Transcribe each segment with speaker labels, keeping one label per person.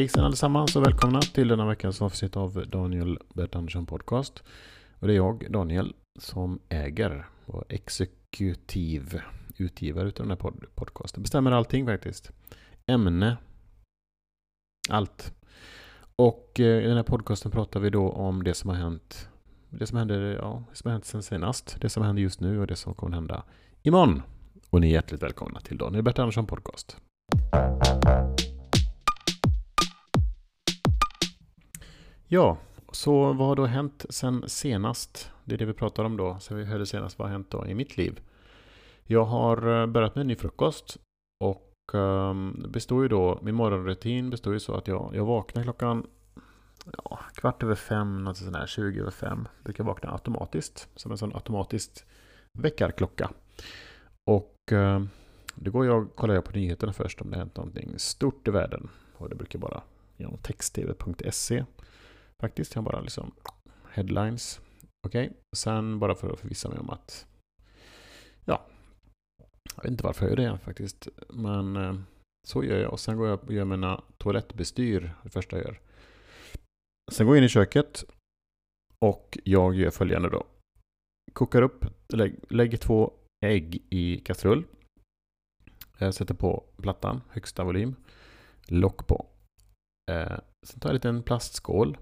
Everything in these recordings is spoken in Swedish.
Speaker 1: Hejsan allesammans och välkomna till denna veckans avsnitt av Daniel Bert Andersson Podcast. Och det är jag, Daniel, som äger och exekutiv utgivare utav den här pod podcasten. Bestämmer allting faktiskt. Ämne. Allt. Och eh, i den här podcasten pratar vi då om det som har hänt det som hände, ja, det som har hänt sen senast, det som händer just nu och det som kommer hända imorgon. Och ni är hjärtligt välkomna till Daniel Bert Andersson Podcast. Ja, så vad har då hänt sen senast? Det är det vi pratar om då. Sen vi hörde senast vad har hänt då i mitt liv? Jag har eh, börjat med en ny frukost och ehm, består ju då, min morgonrutin består ju så att jag, jag vaknar klockan ja, kvart över fem, något sånt där, 20 över fem. Brukar vakna automatiskt, som en sån automatisk väckarklocka. Och ehm, då går jag, kollar jag på nyheterna först om det hänt någonting stort i världen. Och det brukar bara genom text-tv.se faktiskt. Jag bara liksom headlines. Okej, okay. sen bara för att förvissa mig om att ja, jag vet inte varför jag gör det faktiskt. Men eh, så gör jag. Och sen går jag och gör mina toalettbestyr. Det första jag gör. Sen går jag in i köket. Och jag gör följande då. Kokar upp, lägger två ägg i kastrull. Jag sätter på plattan, högsta volym. Lock på. Eh, sen tar jag en liten plastskål.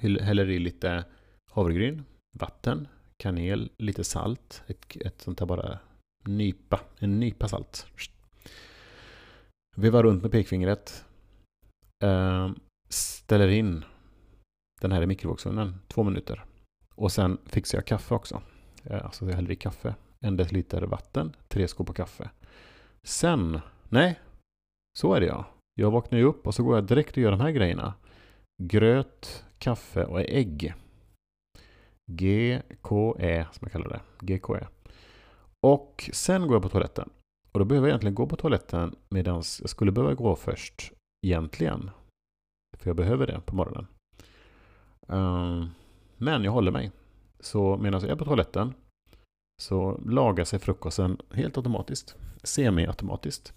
Speaker 1: Häller i lite havregryn, vatten, kanel, lite salt. Ett, ett sånt här bara nypa, en nypa salt. Vevar runt med pekfingret. Ehm, ställer in den här i mikrovågsugnen, två minuter. Och sen fixar jag kaffe också. Eh, alltså jag häller i kaffe. En deciliter vatten, tre skopor kaffe. Sen, nej, så är det ja. Jag vaknar ju upp och så går jag direkt och gör de här grejerna. Gröt, kaffe och ägg. GKE som jag kallar det. GKE. Och sen går jag på toaletten. Och då behöver jag egentligen gå på toaletten medan jag skulle behöva gå först egentligen. För jag behöver det på morgonen. Ehm, men jag håller mig. Så medan jag är på toaletten så lagar sig frukosten helt automatiskt. Semi-automatiskt.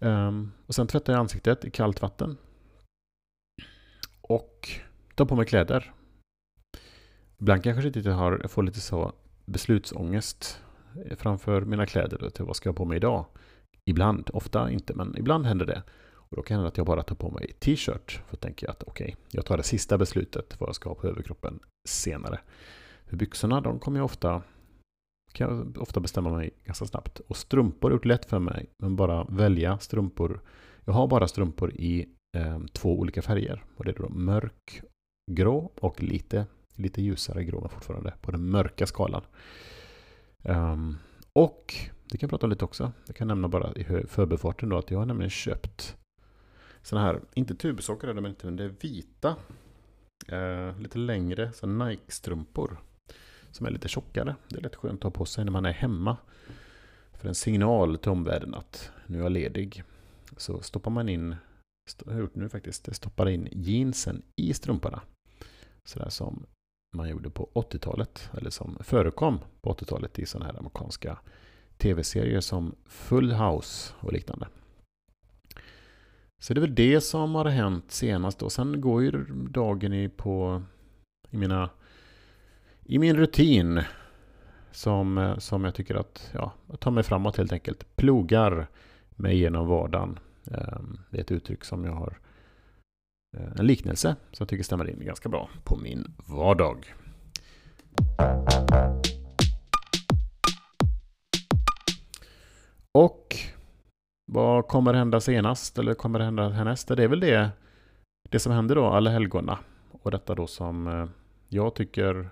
Speaker 1: Ehm, och sen tvättar jag ansiktet i kallt vatten. Och tar på mig kläder. Ibland kanske jag inte har, jag får lite så beslutsångest eh, framför mina kläder. Till vad ska jag ha på mig idag? Ibland, ofta inte, men ibland händer det. Och då kan det hända att jag bara tar på mig t-shirt. För då tänker jag att okej, okay, jag tar det sista beslutet vad jag ska ha på överkroppen senare. För byxorna, de kommer jag ofta kan jag ofta bestämma mig ganska snabbt. Och strumpor har gjort lätt för mig, men bara välja strumpor. Jag har bara strumpor i eh, två olika färger. Och det är då mörkgrå och lite, lite ljusare grå, men fortfarande på den mörka skalan. Um, och det kan jag prata om lite också. Jag kan nämna bara i förbifarten då att jag har nämligen köpt sådana här, inte tubsockor är de inte, men det är vita. Eh, lite längre, så Nike-strumpor som är lite tjockare. Det är lätt skönt att ha på sig när man är hemma. För en signal till omvärlden att nu är jag ledig. Så stoppar man in, jag har gjort nu faktiskt, stoppar in jeansen i strumporna. Sådär som man gjorde på 80-talet, eller som förekom på 80-talet i sådana här amerikanska tv-serier som Full House och liknande. Så det är väl det som har hänt senast och sen går ju dagen i på i mina i min rutin som, som jag tycker att ja, jag tar mig framåt helt enkelt. Plogar mig genom vardagen. Ehm, det är ett uttryck som jag har eh, en liknelse som jag tycker stämmer in ganska bra på min vardag. Och vad kommer hända senast eller kommer hända härnäst? Det är väl det, det som händer då, alla helgona. Och detta då som eh, jag tycker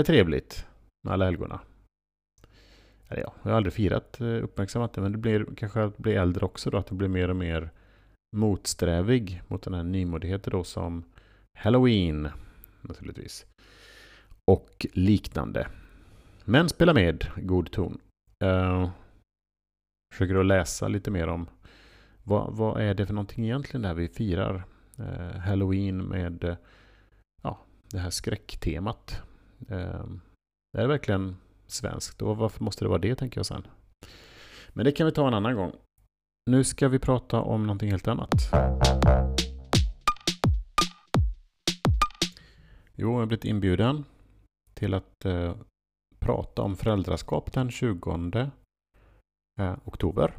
Speaker 1: är trevligt med alla helgona. Eller ja, jag har aldrig firat eh, uppmärksammat det, men det blir kanske att bli äldre också då, att det blir mer och mer motsträvig mot den här nymodigheten då som Halloween naturligtvis. Och liknande. Men spela med god ton. Uh, försöker att läsa lite mer om vad, vad är det för någonting egentligen där vi firar uh, Halloween med uh, ja, det här skräcktemat. Uh, det är verkligen svenskt och varför måste det vara det tänker jag sen. Men det kan vi ta en annan gång. nu ska vi prata om någonting helt annat. Jo, jag har blivit inbjuden till att eh, prata om föräldraskap den 20 eh, oktober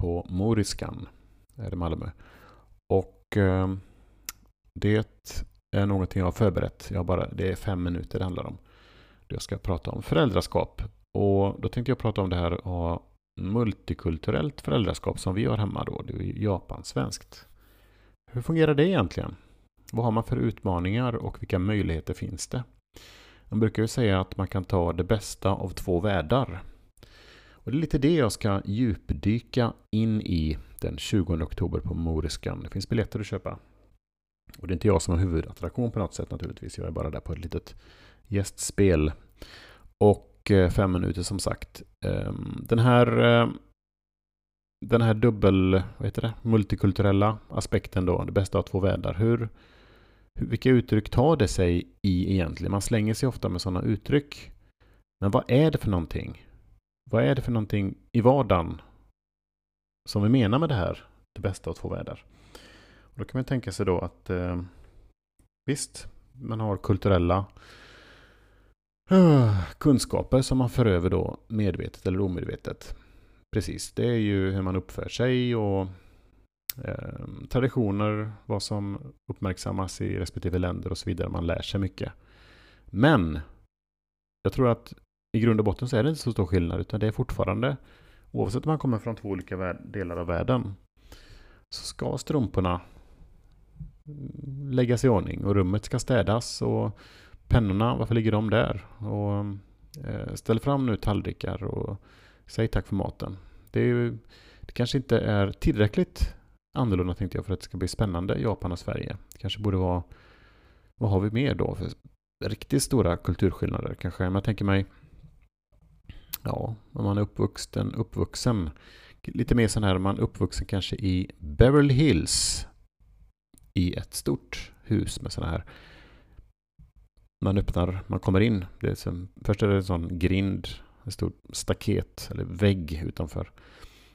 Speaker 1: på Moriskan i Malmö. Och eh, det är någonting jag har förberett. Jag bara, det är fem minuter det handlar om. Jag ska prata om föräldraskap. Och då tänkte jag prata om det här ha multikulturellt föräldraskap som vi har hemma då. Det är japansvenskt. Hur fungerar det egentligen? Vad har man för utmaningar och vilka möjligheter finns det? Man brukar ju säga att man kan ta det bästa av två världar. Och det är lite det jag ska djupdyka in i den 20 oktober på Moriskan. Det finns biljetter att köpa. Och det är inte jag som är huvudattraktion på något sätt naturligtvis. Jag är bara där på ett litet gästspel. Och eh, fem minuter som sagt. Ehm, den här eh, den här dubbel, vad heter det, multikulturella aspekten då, det bästa av två världar. Hur, vilka uttryck tar det sig i egentligen? Man slänger sig ofta med sådana uttryck. Men vad är det för någonting? Vad är det för någonting i vardagen som vi menar med det här, det bästa av två världar? Och då kan man tänka sig då att eh, visst, man har kulturella Ah, kunskaper som man för över då medvetet eller omedvetet. Precis, det är ju hur man uppför sig och eh, traditioner, vad som uppmärksammas i respektive länder och så vidare. Man lär sig mycket. Men jag tror att i grund och botten så är det inte så stor skillnad utan det är fortfarande oavsett om man kommer från två olika delar av världen så ska strumporna mm, läggas i ordning och rummet ska städas och pennorna, varför ligger de där? Och eh, ställ fram nu tallrikar och säg tack för maten. Det, är ju, det kanske inte är tillräckligt annorlunda tänkte jag för att det ska bli spännande Japan och Sverige. Det kanske borde vara, vad har vi mer då för riktigt stora kulturskillnader kanske? Men jag tänker mig, ja, om man är uppvuxen, uppvuxen lite mer sån här, man är uppvuxen kanske i Beverly Hills i ett stort hus med sådana här man öppnar, man kommer in. Det är som, först är det en sån grind, en stor staket eller vägg utanför.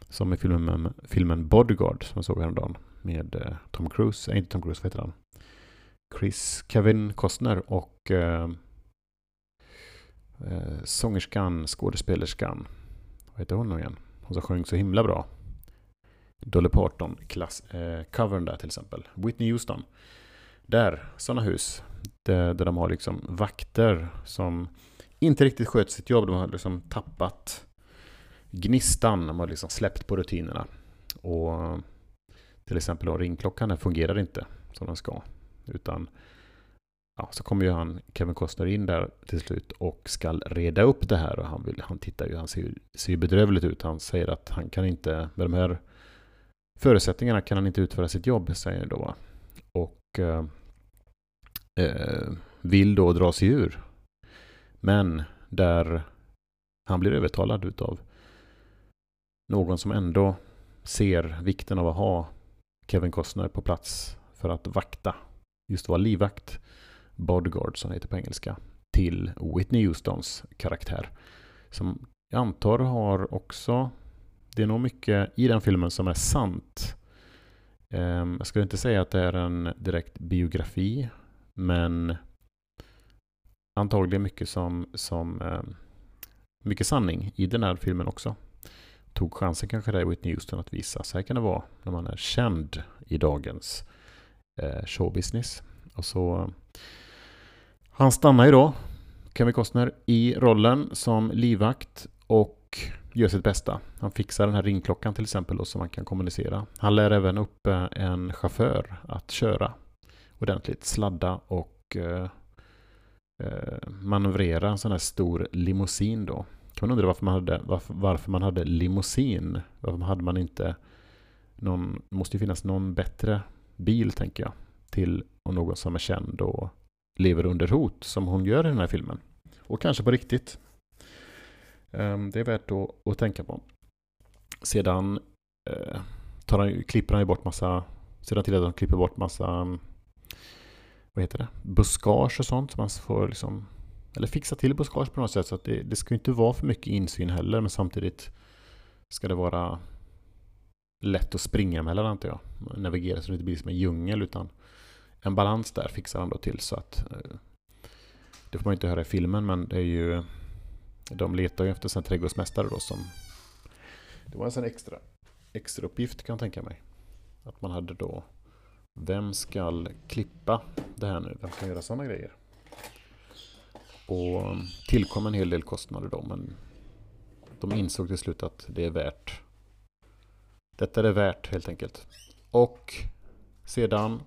Speaker 1: Som i filmen, filmen Bodyguard som jag såg häromdagen med eh, Tom Cruise, äh, inte Tom Cruise, vad heter han? Chris, Kevin Costner och eh, eh, sångerskan, skådespelerskan, vad heter hon nu igen? Hon som sjöng så himla bra. Dolly Parton, klass, eh, covern där till exempel. Whitney Houston. Där, sådana hus. Där, där de har liksom vakter som inte riktigt sköter sitt jobb. De har liksom tappat gnistan. De har liksom släppt på rutinerna. Och eh, till exempel då, ringklockan fungerar inte som den ska. Utan ja, så kommer ju han, Kevin Costner in där till slut och ska reda upp det här. Och han, vill, han tittar ju, han ser, ser ju bedrövligt ut. Han säger att han kan inte, med de här förutsättningarna kan han inte utföra sitt jobb, säger då. Och eh, eh, vill då dra sig ur. Men där han blir övertalad utav någon som ändå ser vikten av att ha Kevin Costner på plats för att vakta, just vara livvakt, bodyguard som heter på engelska, till Whitney Houstons karaktär. Som jag antar har också, det är nog mycket i den filmen som är sant. Ehm, jag skulle inte säga att det är en direkt biografi, men antagligen mycket som, som eh, mycket sanning i den här filmen också tog chansen kanske där i Whitney Houston att visa. Så här kan det vara när man är känd i dagens eh, showbusiness. Och så han stannar ju då, Kevin Costner, i rollen som livvakt och gör sitt bästa. Han fixar den här ringklockan till exempel då, så man kan kommunicera. Han lär även upp eh, en chaufför att köra ordentligt, sladda och eh, eh, manövrera en sån här stor limousin då kan man undra varför man hade, varför, varför man hade limousin. Varför hade man inte någon, det måste ju finnas någon bättre bil tänker jag. Till och någon som är känd och lever under hot som hon gör i den här filmen. Och kanske på riktigt. Ehm, det är värt att, att tänka på. Sedan eh, tar han, klipper han ju bort massa, sedan till att han klipper bort massa, vad heter det, buskage och sånt. Man får liksom eller fixa till buskage på något sätt så att det, det ska inte vara för mycket insyn heller men samtidigt ska det vara lätt att springa mellan antar jag. Navigera så det inte blir som en djungel utan en balans där fixar han då till så att eh, det får man inte höra i filmen men det är ju de letar ju efter en trädgårdsmästare då som det var en sån extra, extra uppgift kan jag tänka mig. Att man hade då vem ska klippa det här nu? Vem kan göra sådana grejer? Och tillkom en hel del kostnader då men de insåg till slut att det är värt detta är det värt helt enkelt. Och sedan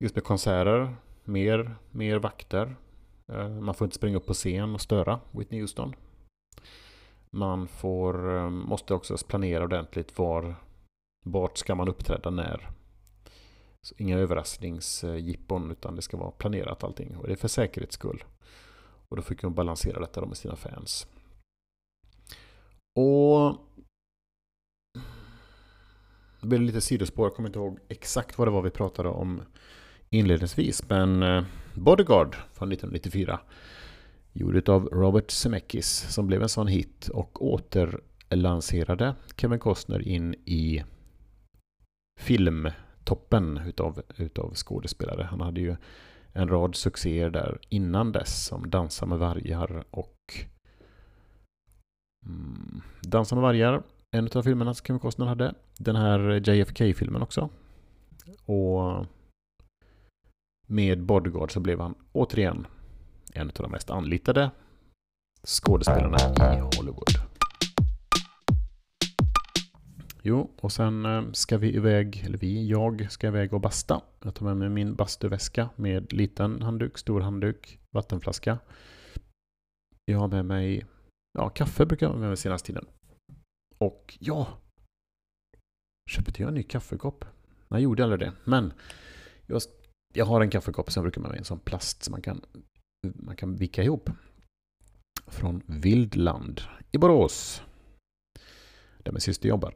Speaker 1: just med konserter, mer, mer vakter. Eh, man får inte springa upp på scen och störa Whitney Houston. Man får, eh, måste också planera ordentligt var, vart ska man uppträda när. Så inga överraskningsjippon utan det ska vara planerat allting. Och det är för säkerhets skull. Och då fick hon balansera detta med sina fans. Och det blev lite sidospår, jag kommer inte ihåg exakt vad det var vi pratade om inledningsvis. Men eh, Bodyguard från 1994 gjord av Robert Zemeckis som blev en sån hit och återlanserade Kevin Costner in i film. Toppen utav, utav skådespelare. Han hade ju en rad succéer där innan dess som Dansa med vargar och mm, Dansa med vargar en av filmerna som Kevin Costner hade. Den här JFK-filmen också. Och med Bodyguard så blev han återigen en av de mest anlitade skådespelarna i Hollywood. Jo, och sen eh, ska vi iväg, eller vi, jag ska iväg och basta. Jag tar med mig min bastuväska med liten handduk, stor handduk, vattenflaska. Jag har med mig, ja, kaffe brukar jag ha med mig senaste tiden. Och ja, köpte jag en ny kaffekopp? Nej, jag gjorde aldrig det. Men jag, jag har en kaffekopp som jag brukar med mig, en sån plast som man kan, man kan vicka ihop. Från Vildland i Borås. Där min syster jobbar.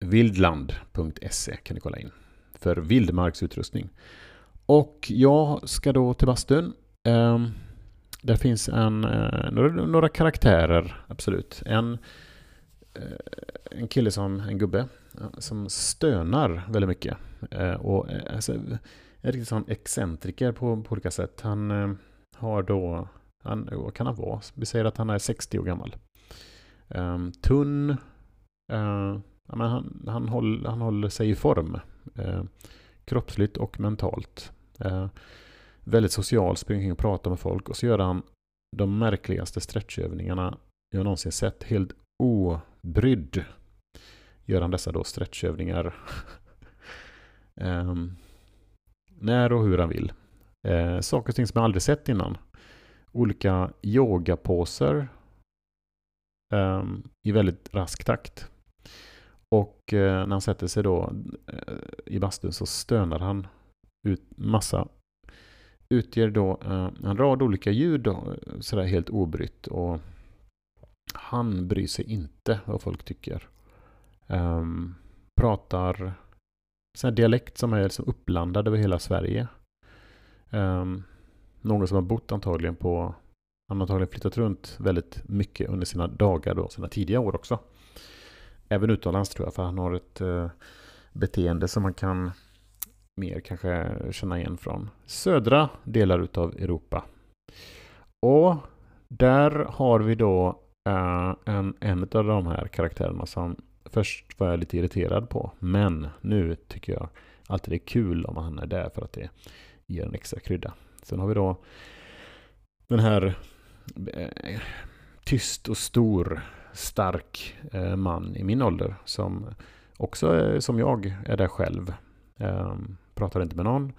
Speaker 1: Vildland.se kan ni kolla in. För vildmarksutrustning. Och jag ska då till bastun. Eh, där finns en, eh, några, några karaktärer, absolut. En Eh, en kille som, en gubbe, som stönar väldigt mycket. Eh, och eh, alltså, en riktigt sån excentriker på, på olika sätt. Han eh, har då, han, vad kan han vara? Vi säger att han är 60 år gammal. Ehm, tunn, eh, ja, men han, han, håll, han håller sig i form. Eh, kroppsligt och mentalt. Eh, väldigt social, springer omkring och pratar med folk och så gör han de märkligaste stretchövningarna jag någonsin sett. Helt obrydd gör han dessa då stretchövningar eh, när och hur han vill. Eh, saker och ting som jag aldrig sett innan. Olika yogaposer eh, i väldigt rask takt. Och eh, när han sätter sig då eh, i bastun så stönar han ut massa utger då eh, en rad olika ljud då, sådär helt obrytt och han bryr sig inte vad folk tycker. Um, pratar sån dialekt som är liksom uppblandad över hela Sverige. Um, någon som har bott antagligen på han har antagligen flyttat runt väldigt mycket under sina dagar då, sina tidiga år också. Även utomlands tror jag, för han har ett eh, beteende som man kan mer kanske känna igen från södra delar utav Europa. Och där har vi då eh, en, en av de här karaktärerna som först var jag lite irriterad på. Men nu tycker jag alltid det är kul om han är där för att det ger en extra krydda. Sen har vi då den här eh, tyst och stor, stark eh, man i min ålder som också är, som jag är där själv. Ehm, pratar inte med någon.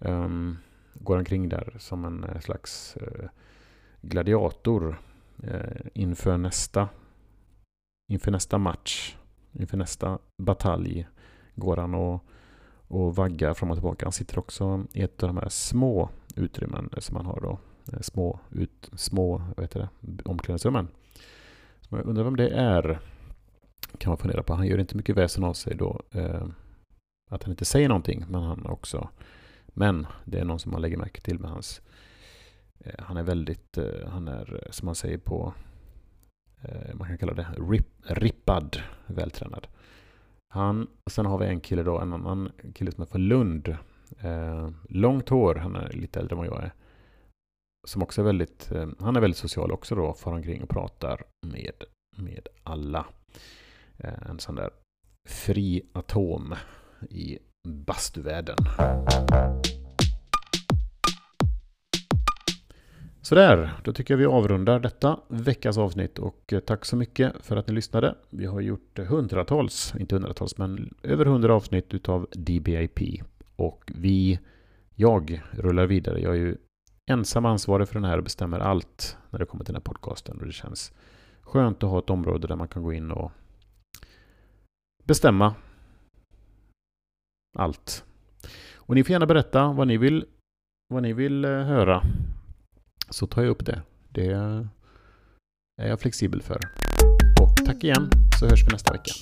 Speaker 1: Ehm, går omkring där som en eh, slags gladiator inför nästa inför nästa match, inför nästa batalj går han och, och vaggar fram och tillbaka. Han sitter också i ett av de här små utrymmen som han har då. Eh, små, ut, små vad heter det, omklädningsrummen. Så jag undrar vem det är. Kan man fundera på. Han gör inte mycket väsen av sig då. Eh, att han inte säger någonting. Men han också. Men det är någon som man lägger märke till med hans Eh, han är väldigt, eh, han är som man säger på, eh, man kan kalla det rip, rippad, vältränad. Han, sen har vi en kille då, en annan kille som är från Lund. Eh, långt hår, han är lite äldre än vad jag är. Som också är väldigt, eh, han är väldigt social också då, far omkring och pratar med, med alla. Eh, en sån där fri atom i bastuvärlden. Sådär, då tycker jag vi avrundar detta veckans avsnitt och eh, tack så mycket för att ni lyssnade. Vi har gjort hundratals, inte hundratals, men över hundra avsnitt utav DBIP och vi, jag rullar vidare. Jag är ju ensam ansvarig för den här och bestämmer allt när det kommer till den här podcasten och det känns skönt att ha ett område där man kan gå in och bestämma allt. Och ni får gärna berätta vad ni vill, vad ni vill eh, höra så tar jag upp det. Det är jag flexibel för. Och tack igen, så hörs vi nästa vecka.